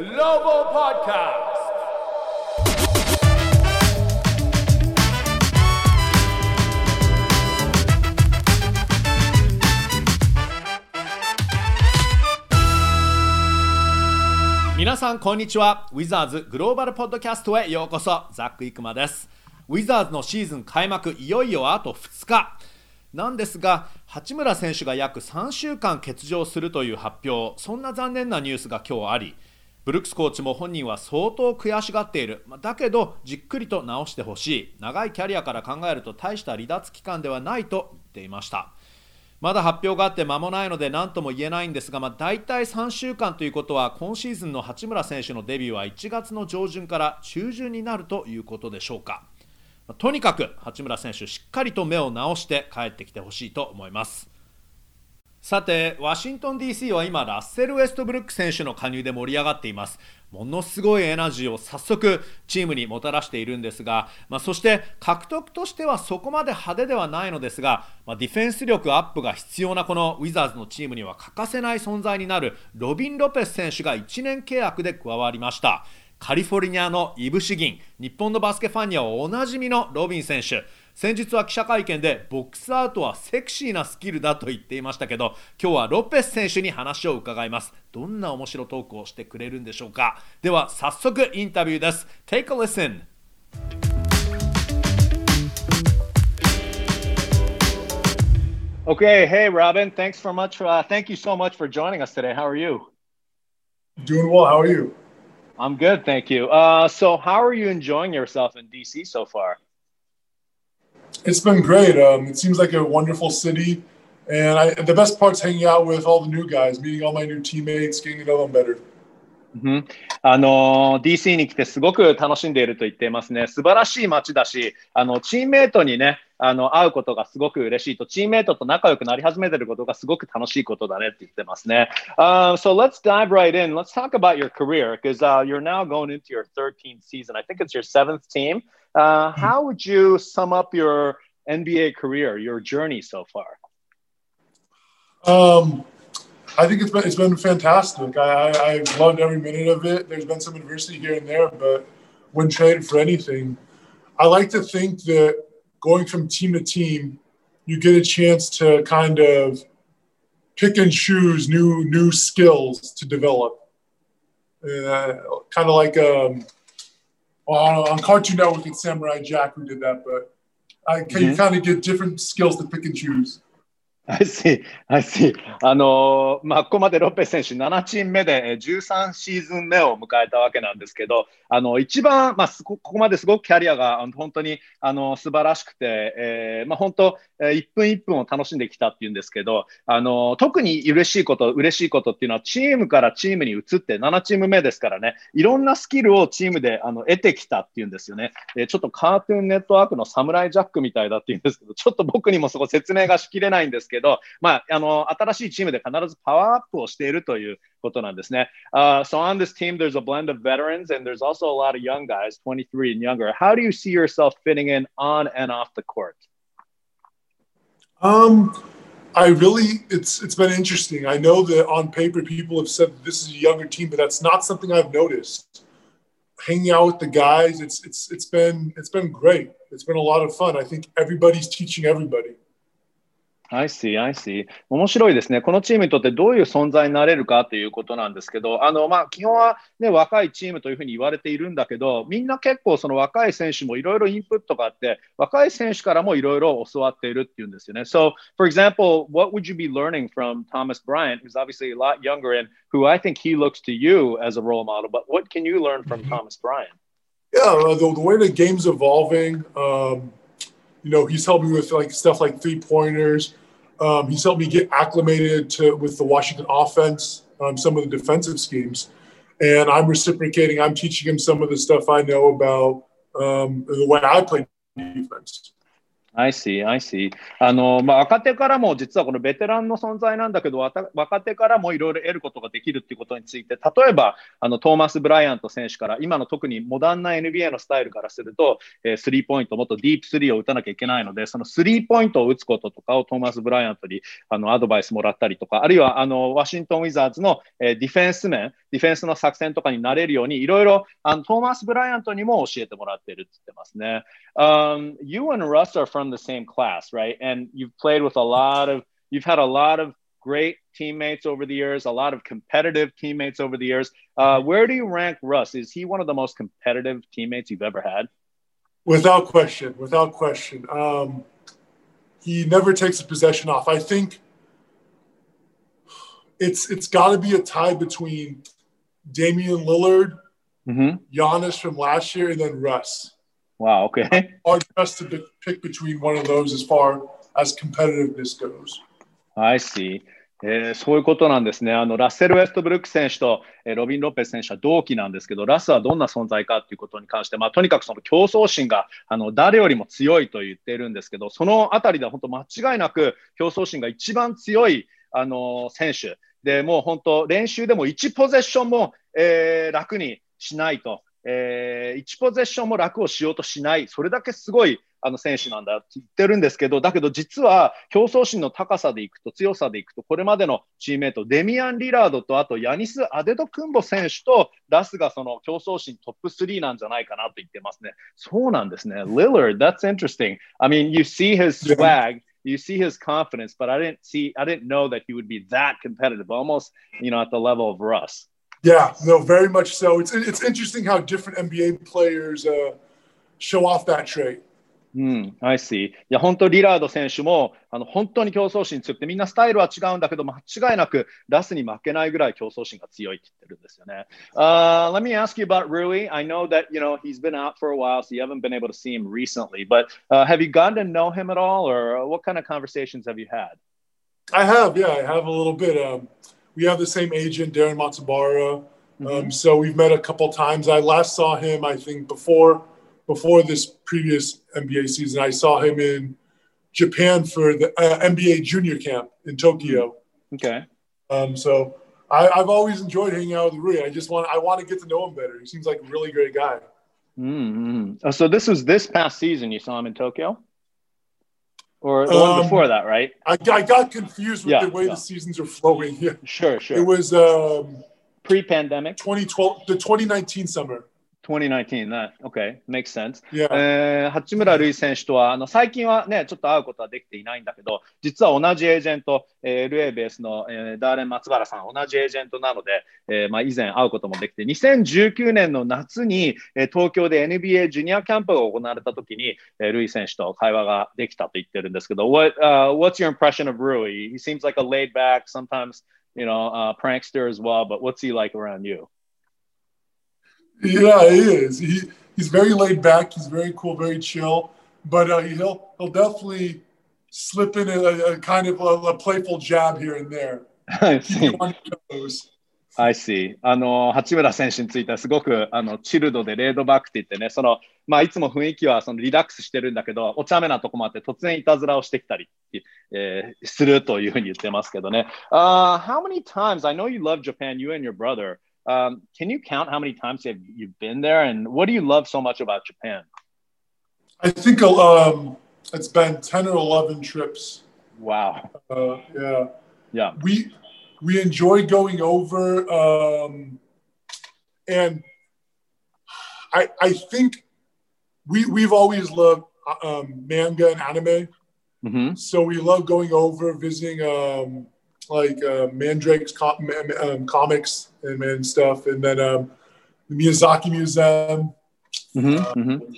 Global Podcast. 皆さんこんにちは。ウィザーズグローバルポッドキャストへようこそ。ザック・イクマです。ウィザーズのシーズン開幕いよいよあと2日。なんですが八村選手が約3週間欠場するという発表そんな残念なニュースが今日ありブルックスコーチも本人は相当悔しがっている。だけどじっくりと直してほしい。長いキャリアから考えると大した離脱期間ではないと言っていました。まだ発表があって間もないので何とも言えないんですが、まあ、大体3週間ということは今シーズンの八村選手のデビューは1月の上旬から中旬になるということでしょうか。とにかく八村選手しっかりと目を直して帰ってきてほしいと思います。さてワシントン DC は今ラッセル・ウェストブルック選手の加入で盛り上がっています。ものすごいエナジーを早速チームにもたらしているんですが、まあ、そして獲得としてはそこまで派手ではないのですが、まあ、ディフェンス力アップが必要なこのウィザーズのチームには欠かせない存在になるロビン・ロペス選手が1年契約で加わりました。カリフォルニアのイブシギン日本のバスケファンにはおなじみのロビン選手。先日は記者会見でボックスアウトはセクシーなスキルだと言っていましたけど今日はロペス選手に話を伺いますどんな面白トークをしてくれるんでしょうかでは早速インタビューです Take a listen Okay, hey Robin, thanks for much. For, uh, thank you so much for joining us today. How are you? Doing well. How are you? I'm good, thank you. Uh, so, how are you enjoying yourself in DC so far? It's been great. Um, it seems like a wonderful city, and I, the best part's hanging out with all the new guys, meeting all my new teammates, getting to know them better. うん、あの DC に来てすごく楽しんでいると言っていますね。素晴らしい街だし、あのチームメートにね、あの会うことがすごく嬉しいと、チームメートと仲良くなり始めていることがすごく楽しいことだねって言ってますね。Uh, so let's dive right in. Let's talk about your career because uh, you're now going into your 13th season. I think it's your seventh team. Uh, how would you sum up your NBA career, your journey so far? Um, I think it's been it's been fantastic. I, I have loved every minute of it. There's been some adversity here and there, but when traded for anything, I like to think that going from team to team, you get a chance to kind of pick and choose new new skills to develop. Uh, kind of like um, well, on Cartoon Network, it's Samurai Jack who did that, but I, can mm-hmm. you kind of get different skills to pick and choose. I see, I see. あのまあ、ここまでロッペ選手7チーム目で13シーズン目を迎えたわけなんですけど、あの一番、まあ、ここまですごくキャリアが本当にあの素晴らしくて、えーまあ、本当、1分1分を楽しんできたっていうんですけど、あの特に嬉しいこと、嬉しいことっていうのは、チームからチームに移って7チーム目ですからね、いろんなスキルをチームであの得てきたっていうんですよね。えちょっとカートゥーンネットワークのサムライジャックみたいだっていうんですけど、ちょっと僕にもそこ説明がしきれないんですけまあ、あの新しいチームで必ずパワーアップをしているということなんですね。Uh, so on this team, there's a blend of veterans and there's also a lot of young guys, 23 and younger. How do you see yourself fitting in on and off the court? Um, I really, it's it's been interesting. I know that on paper, people have said this is a younger team, but that's not something I've noticed. Hanging out with the guys, it's it's it's been it's been great. It's been a lot of fun. I think everybody's teaching everybody. I see, I see. 面白いですね。このチームにとってどういう存在になれるかということなんですけど、あの、まあ、基本はね、若いチームというふうに言われているんだけど、みんな結構その若い選手もいろいろインプットがあって、若い選手からもいろいろ教わっているっていうんですよね。So, for example, what would you be learning from Thomas Bryant, who's obviously a lot younger and who I think he looks to you as a role model, but what can you learn from Thomas Bryant? Yeah, the, the way the game's evolving, um, you know, he's helping with like stuff like three pointers. Um, he's helped me get acclimated to with the Washington offense, um, some of the defensive schemes, and I'm reciprocating. I'm teaching him some of the stuff I know about um, the way I play defense. I see, I see. あの、まあ、若手からも実はこのベテランの存在なんだけど、若手からもいろいろ得ることができるっていうことについて、例えば、あの、トーマス・ブライアント選手から、今の特にモダンな NBA のスタイルからすると、え、スリーポイント、もっとディープスリーを打たなきゃいけないので、そのスリーポイントを打つこととかをトーマス・ブライアントにあのアドバイスもらったりとか、あるいはあのワシントン・ウィザーズの、え、ディフェンス面、ディフェンスの作戦とかになれるように、いろいろあのトーマス・ブライアントにも教えてもらってるって言ってますね。Um, you and Russ are from the same class, right? And you've played with a lot of, you've had a lot of great teammates over the years, a lot of competitive teammates over the years. Uh, where do you rank Russ? Is he one of the most competitive teammates you've ever had? Without question, without question. Um, he never takes a possession off. I think it's it's got to be a tie between Damian Lillard, mm-hmm. Giannis from last year, and then Russ. Wow. Okay. Hard pressed to pick between one of those as far as competitiveness goes. I see. えー、そういうことなんですね。あのラッセル・ウェストブルック選手と、えー、ロビン・ロペス選手は同期なんですけど、ラスはどんな存在かということに関して、まあ、とにかくその競争心があの誰よりも強いと言っているんですけど、そのあたりでは本当間違いなく競争心が一番強いあの選手で、もう本当練習でも1ポゼッションも、えー、楽にしないと、えー、1ポゼッションも楽をしようとしない、それだけすごいあの選手なんだって言ってるんですけど、だけど実は競争心の高さでいくと、強さでいくと、これまでのチームメイト、デミアン・リラードと、あとヤニス・アデド・クンボ選手と、ラスがその競争心トップ3なんじゃないかなと言ってますね。そうなんですね。Lillard, that's interesting. I mean, you see his swag. You see his confidence, but I didn't see, I didn't know that he would be that competitive, almost, you know, at the level of Russ. Yeah, no, very much so. It's it's interesting how different NBA players uh, show off that trait. うん、I see. いや、本当、リラード選手も、あの、本当に競争心強くて、みんなスタイルは違うんだけど、間違いなく、ラスに負けないぐらい競争心が強いって言ってるんですよね。Uh, let me ask you about Rui. I know that, you know, he's been out for a while, so you haven't been able to see him recently, but uh, have you gotten to know him at all, or what kind of conversations have you had? I have, yeah, I have a little bit. Um, we have the same agent, Darren Matsubara. Um, mm-hmm. So we've met a couple times. I last saw him, I think, before before this previous NBA season. I saw him in Japan for the uh, NBA junior camp in Tokyo. Okay. Um, so I, have always enjoyed hanging out with Rui. I just want I want to get to know him better. He seems like a really great guy. Mm-hmm. So this was this past season. You saw him in Tokyo, or the um, one before that, right? I, I got confused with yeah, the way yeah. the seasons are flowing. Yeah. Sure, sure. It was um, pre-pandemic, 2012, the 2019 summer. 2019ね、OK、makes sense、yeah. えー、八村塁選手とはあの最近はね、ちょっと会うことはできていないんだけど、実は同じエージェント、えー、LA ベースの、えー、ダーレン・松原さん、同じエージェントなので、えーまあ、以前会うこともできて、2019年の夏に、えー、東京で NBA ジュニアキャンプが行われたときに、えー、ルイ選手と会話ができたと言ってるんですけど、What,、uh, What's your impression of Rui? He seems like a laid back, sometimes, you know, uh, prankster as well, but what's he like around you? Yeah, he is. He he's very laid back. He's very cool, very chill. But uh, he'll he'll definitely slip in a, a kind of a, a, playful jab here and there. I see. I see. あの八村選手についてはすごくあのチルドでレードバックって言ってね、そのまあいつも雰囲気はそのリラックスしてるんだけど、お茶目なとこもあって突然いたずらをしてきたり、えー、するというふうに言ってますけどね。Uh, how many times I know you love Japan, you and your brother. Um, can you count how many times have you been there, and what do you love so much about Japan? I think um, it's been ten or eleven trips. Wow. Uh, yeah. Yeah. We we enjoy going over, um, and I I think we we've always loved um, manga and anime. Mm-hmm. So we love going over, visiting um, like uh, Mandrake's com- um, comics and, and, stuff, and then um, the Miyazaki Museum. Mm-hmm, uh, mm-hmm.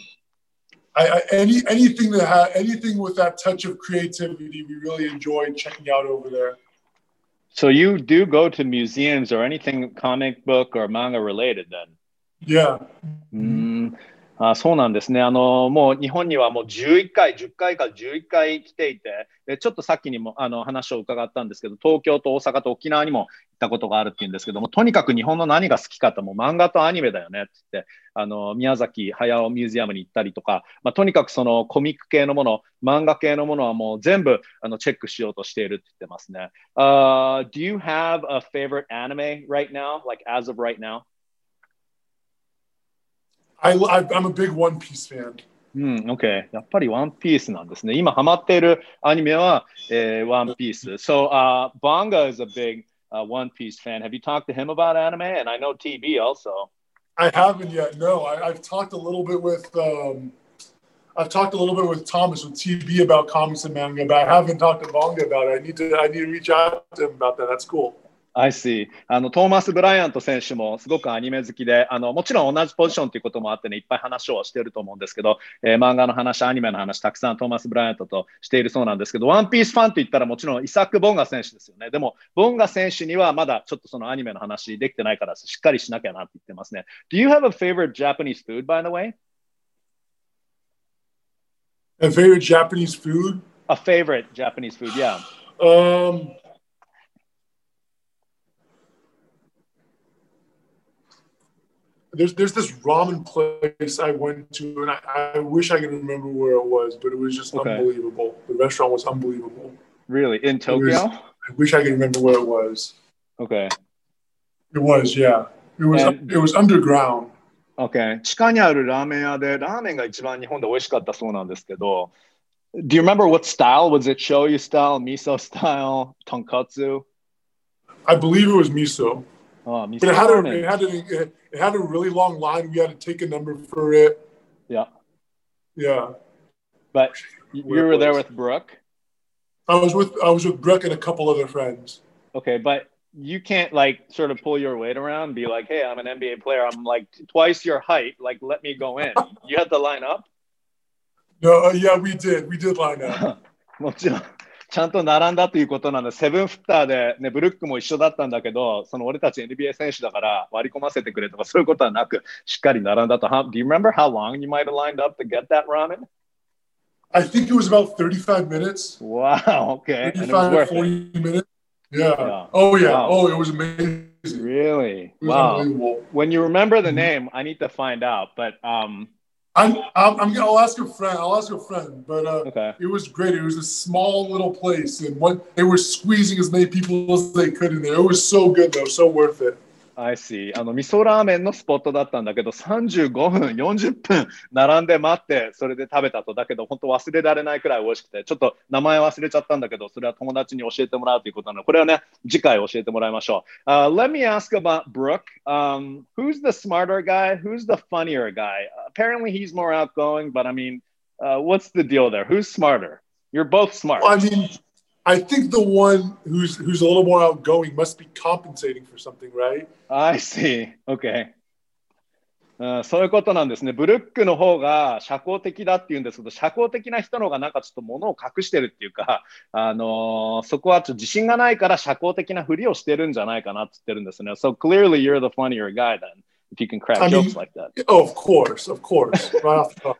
I, I, any anything that ha- anything with that touch of creativity, we really enjoy checking out over there. So you do go to museums or anything comic book or manga related, then? Yeah. Mm, あそうなんですねあの。もう日本にはもう11回、10回から11回来ていて、でちょっとさっきにもあの話を伺ったんですけど、東京と大阪と沖縄にも行ったことがあるっていうんですけども、とにかく日本の何が好きかってもう漫画とアニメだよねって言って、あの宮崎駿ミュージアムに行ったりとか、まあ、とにかくそのコミック系のもの、漫画系のものはもう全部あのチェックしようとしているって言ってますね。Uh, do you have a favorite anime right now, like as of right now? I, I I'm a big One Piece fan. うん、OK。やっぱりワンピースなんですね。今ハマっているアニメは、えー、ワンピース。So, uh, Bonga is a big uh, One Piece fan. Have you talked to him about anime? And I know TB also. I haven't yet. No, I, I've talked a little bit with um, I've talked a little bit with Thomas with TB about comics and manga, but I haven't talked to Bonga about it. I need to I need to reach out to him about that. That's cool. I see. あのトーマス・ブライアント選手もすごくアニメ好きであの、もちろん同じポジションということもあってね、いっぱい話をしていると思うんですけど、えー、漫画の話、アニメの話、たくさんトーマス・ブライアントとしているそうなんですけど、ワンピースファンといったらもちろんイサック・ボンガ選手ですよね。でも、ボンガ選手にはまだちょっとそのアニメの話できてないから、しっかりしなきゃなって言ってますね。Do you have a favorite Japanese food, by the way? A favorite Japanese food? A favorite Japanese food, yeah. Um, there's there's this ramen place I went to, and I, I wish I could remember where it was, but it was just okay. unbelievable. The restaurant was unbelievable. Really, in Tokyo? Was, I wish I could remember where it was. Okay. It was, yeah. It was and, it was underground. Okay. 地下にあるラーメン屋で、ラーメンが一番日本で美味しかったそうなんですけど、Do you remember what style? Was it shoyu style, miso style, tonkatsu? I believe it was miso. Oh, miso but it had, a, it, had a, it had a really long line. We had to take a number for it. Yeah. Yeah. But you were there with Brooke? I was with I was with Brooke and a couple other friends. Okay, but you can't like sort of pull your weight around and be like, hey, I'm an NBA player. I'm like twice your height. Like, let me go in. you had to line up? No, uh, yeah, we did. We did line up. もちゃんと並んだということなんで、セブンフッターで、ね、ブルックも一緒だったんだけど、その俺たち NBA 選手だから割り込ませてくれとかそういうことはなく、しっかり並んだと。Do you remember how long you might have lined up to get that ramen? I think it was about 35 minutes. Wow, okay. 35 or 40 it. minutes. Yeah. yeah. Oh, yeah. Wow. Oh, it was amazing. Really? wow. When you remember the name, I need to find out. But um, I'm, I'm, I'm I'll ask a friend. I'll ask a friend. But uh, okay. it was great. It was a small little place, and what they were squeezing as many people as they could in there. It was so good though, so worth it. I see. あの味噌ラーメンのスポットだったんだけど、35分、40分並んで待って、それで食べたと。だけど、本当忘れられないくらい美味しくて、ちょっと名前忘れちゃったんだけど、それは友達に教えてもらうということなので、これはね、次回教えてもらいましょう。Uh, let me ask about Brooke.、Um, who's the smarter guy? Who's the funnier guy? Apparently he's more outgoing, but I mean, uh, what's the deal there? Who's smarter? You're both smart. Well, I mean, I think the one who's who's a little more outgoing must be compensating for something, right? I see. Okay. うそういうことなんですね。ブルックの方が社交的だっていうんですけど、社交的な人の方がなんかちょっと物を隠してるっていうか、あのー、そこはちょっと自信がないから社交的なふりをしてるんじゃないかなって言ってるんですね。So clearly you're the funnier guy then, if you can crack jokes like that. Of course, of course. Right off the top.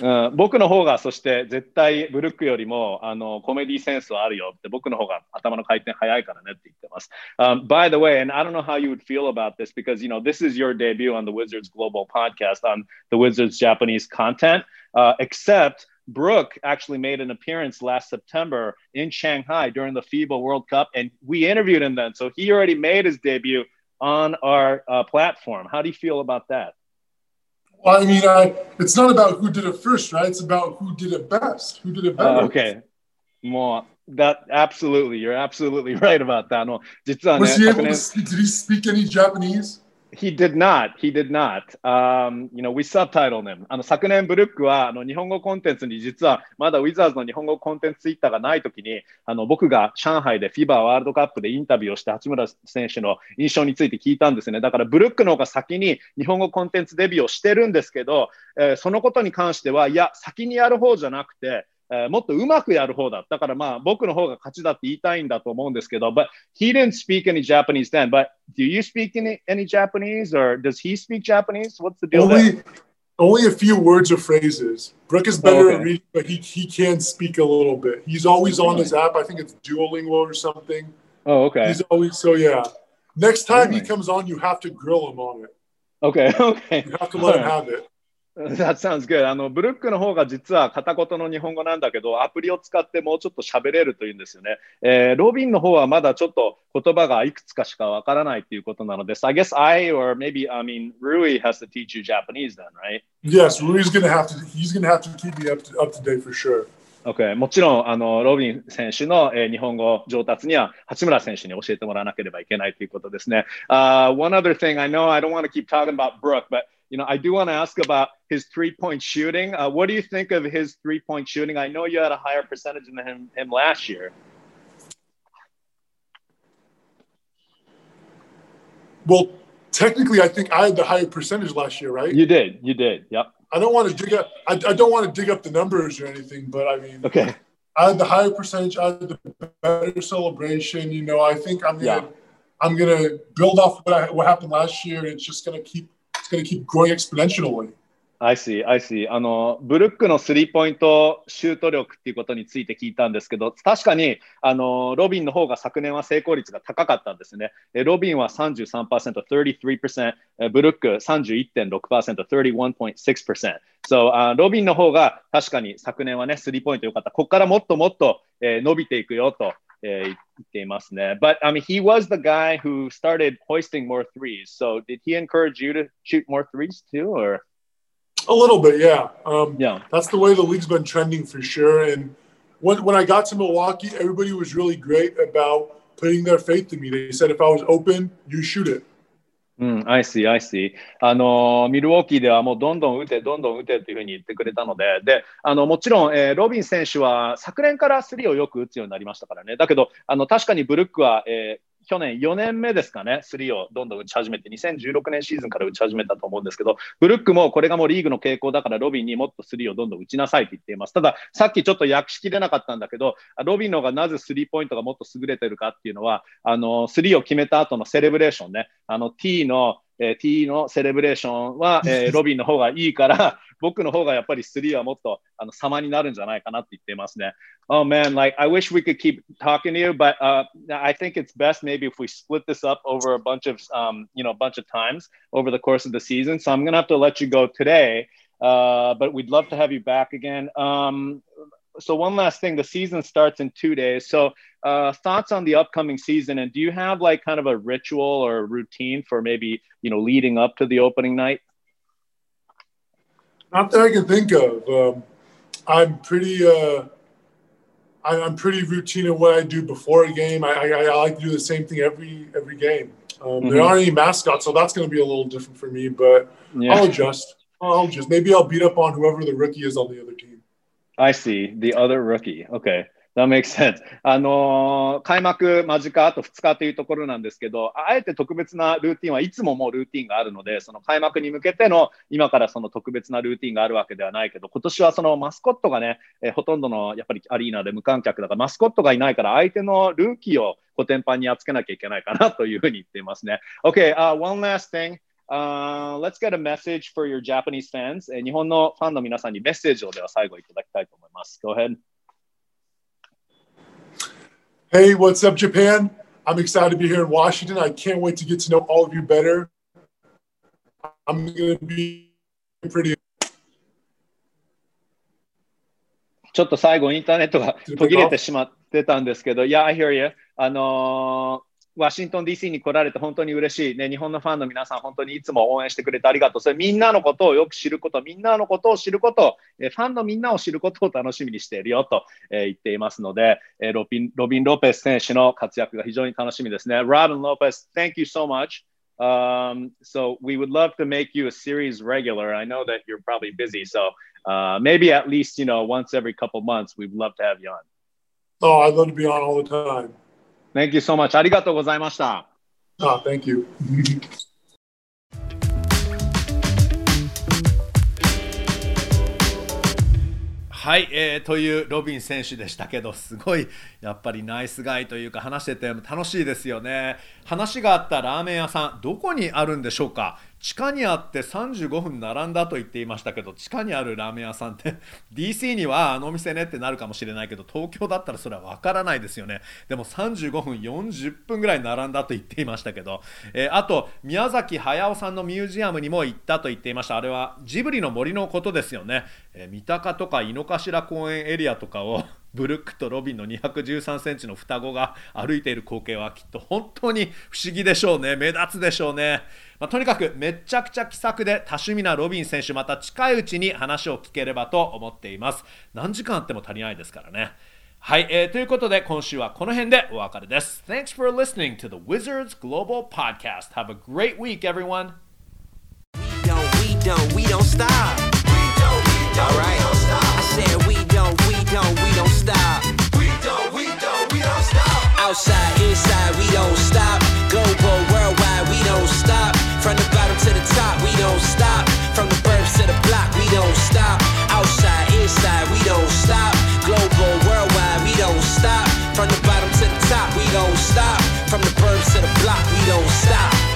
うん、僕の方がそして絶対ブルックよりもあのコメディセンスはあるよって僕の方が頭の回転早いからねって言ってます。Um, by the way, and I don't know how you would feel about this because you know this is your debut on the Wizards Global podcast on the Wizards Japanese content, uh, except Brooke actually made an appearance last September in Shanghai during the FIBA World Cup, and we interviewed him then. So he already made his debut on our uh, platform. How do you feel about that? Well, I mean, I, it's not about who did it first, right? It's about who did it best, who did it better. Uh, okay. More that absolutely, you're absolutely right about that. No, Was he able to speak, did he speak any Japanese? He did not. He did not. Um, you know, we subtitled him. あの昨年ブルックはあの日本語コンテンツに実はまだウィザーズの日本語コンテンツツイッターがないときにあの僕が上海で FIBA ワールドカップでインタビューをして八村選手の印象について聞いたんですね。だからブルックの方が先に日本語コンテンツデビューをしてるんですけど、えー、そのことに関してはいや先にやる方じゃなくてえー、もっとうまくやる方だ。だからまあ僕の方が勝ちだって言いたいんだと思うんですけど、but he didn't speak any Japanese then. But do you speak any, any Japanese or does he speak Japanese? What's the deal only, there? Only a few words or phrases. Brooke is better Oh, okay. at reading, but he, he can speak a little bit. He's always on his app. I think it's Duolingo or something. Oh, okay. He's always so yeah. Next time he Really? comes on, you have to grill him on it. Okay, okay. You have to let him have it. That sounds good. あの、ブルックの方が実は片言の日本語なんだけど、アプリを使ってもうちょっと喋れるというんですよね。えーロビンの方はまだちょっと言葉がいくつかしかわからないっていうことなので、So I guess I or maybe, I mean, Rui has to teach you Japanese then, right? Yes, Rui's gonna have to. He's gonna have to keep me up to up to date for sure. Okay. もちろん、あの、ロビン選手の、えー日本語上達には、八村選手に教えてもらわなければいけないということですね。Uh, one other thing, I know I don't want to keep talking about Brooke, but you know, I do want to ask about his three-point shooting. Uh, what do you think of his three-point shooting? I know you had a higher percentage than him, him last year. Well, technically, I think I had the higher percentage last year, right? You did, you did. Yep. I don't want to dig up. I, I don't want to dig up the numbers or anything, but I mean, Okay. I had the higher percentage. I had the better celebration. You know, I think I'm gonna Yeah. I'm gonna build off what, I, what happened last year. And It's just gonna keep gonna keep growing exponentially. I see, I see. あの、ブルックのスリーポイントシュート力っていうことについて聞いたんですけど、確かに、あの、ロビンの方が昨年は成功率が高かったんですね。えロビンは33%、33%、ブルック31.6%、31.6%。そう、あロビンの方が確かに昨年はね、スリーポイント良かった。ここからもっともっと、えー伸びていくよと。えー言っていますね。But I mean, he was the guy who started hoisting more threes. So did he encourage you to shoot more threes too, or A little bit, yeah. Um, yeah? That's the way the league's been trending for sure. And when, when I got to Milwaukee, everybody was really great about putting their faith in me. They said if I was open, you shoot it. うん、I see, I see. あの、ミルウォーキーではもうどんどん打て、どんどん打てっていうふうに言ってくれたので、で、あの、もちろん、えーロビン選手は昨年からスリーをよく打つようになりましたからね。だけど、あの、確かにブルックは、えー去年4年目ですかね、3をどんどん打ち始めて、2016年シーズンから打ち始めたと思うんですけど、ブルックもこれがもうリーグの傾向だから、ロビンにもっと3をどんどん打ちなさいって言っています。ただ、さっきちょっと訳しきれなかったんだけど、ロビンの方がなぜ3ポイントがもっと優れてるかっていうのは、あの、3を決めた後のセレブレーションね、あの、T の、えー T のセレブレーションは、えーロビンの方がいいから、僕の方がやっぱりスリーはもっとあの様になるんじゃないかなって言ってますね。Oh man, like I wish we could keep talking to you, but uh, I think it's best maybe if we split this up over a bunch of, um, you know, a bunch of times over the course of the season. So I'm gonna have to let you go today, uh, but we'd love to have you back again. Um, so one last thing, the season starts in two days. So uh, thoughts on the upcoming season, and do you have like kind of a ritual or a routine for maybe you know leading up to the opening night? Not that I can think of. Um, I'm pretty. Uh, I, I'm pretty routine in what I do before a game. I, I, I like to do the same thing every every game. Um, There Mhm. aren't any mascots, so that's going to be a little different for me. But Yeah. I'll adjust. I'll just maybe I'll beat up on whoever the rookie is on the other team. I see. The other rookie. Okay. That makes sense. あのー開幕間近あと2日というところなんですけど、あえて特別なルーティンはいつももうルーティンがあるので、その開幕に向けての今からその特別なルーティンがあるわけではないけど、今年はそのマスコットがね、えーほとんどのやっぱりアリーナで無観客だから、マスコットがいないから相手のルーキーをコテンパンにやっつけなきゃいけないかなというふうに言っていますね。Okay,、uh, one last thing. Uh, let's get a message for your Japanese fans. えー日本のファンの皆さんにメッセージをでは最後いただきたいと思います。Go ahead. Hey, what's up, Japan? I'm excited to be here in Washington. I can't wait to get to know all of you better. I'm going to be pretty. ちょっと最後インターネットが途切れてしまってたんですけど、Yeah, I hear you. あのー ワシントン DC に来られて本当に嬉しい。ね、日本のファンの皆さん、本当にいつも応援してくれてありがとう。それみんなのことをよく知ること、みんなのことを知ること、えファンのみんなを知ることを楽しみにしているよと、えー言っていますので、えーロビン・ロビン・ロペス選手の活躍が非常に楽しみですね。Robin Lopez, thank you so much. Um, so we would love to make you a series regular. I know that you're probably busy, so uh, maybe at least you know once every couple months. We'd love to have you on. Oh, I'd love to be on all the time. Thank you so much. ありがとうございました。Oh, thank you. はい、えーというロビン選手でしたけどすごいやっぱりナイスガイというか話してて楽しいですよね話があったラーメン屋さんどこにあるんでしょうか？地下にあって35分並んだと言っていましたけど地下にあるラーメン屋さんって DC にはあのお店ねってなるかもしれないけど東京だったらそれは分からないですよね。でも35分40分ぐらい並んだと言っていましたけど、えー、あと宮崎駿さんのミュージアムにも行ったと言っていました。あれはジブリの森のことですよね、えー、三鷹とか井の頭公園エリアとかを ブルックとロビンの213センチの双子が歩いている光景はきっと本当に不思議でしょうね。目立つでしょうね、まあ、とにかくめちゃくちゃ気さくで多趣味なロビン選手また近いうちに話を聞ければと思っています何時間あっても足りないですからねはい、えー、ということで今週はこの辺でお別れです Thanks for listening to the Wizards Global Podcast Have a great week everyone We don't, we don't, we don't stop We don't, we don't, right. we don't stop I said we don't, we don't, we don't stop We don't, we don't, we don't stop Outside, inside, we don't stop Global, worldwide, we don't stop the top, we don't stop. From the burbs to the block, we don't stop. Outside, inside, we don't stop. Global, worldwide, we don't stop. From the bottom to the top, we don't stop. From the burbs to the block, we don't stop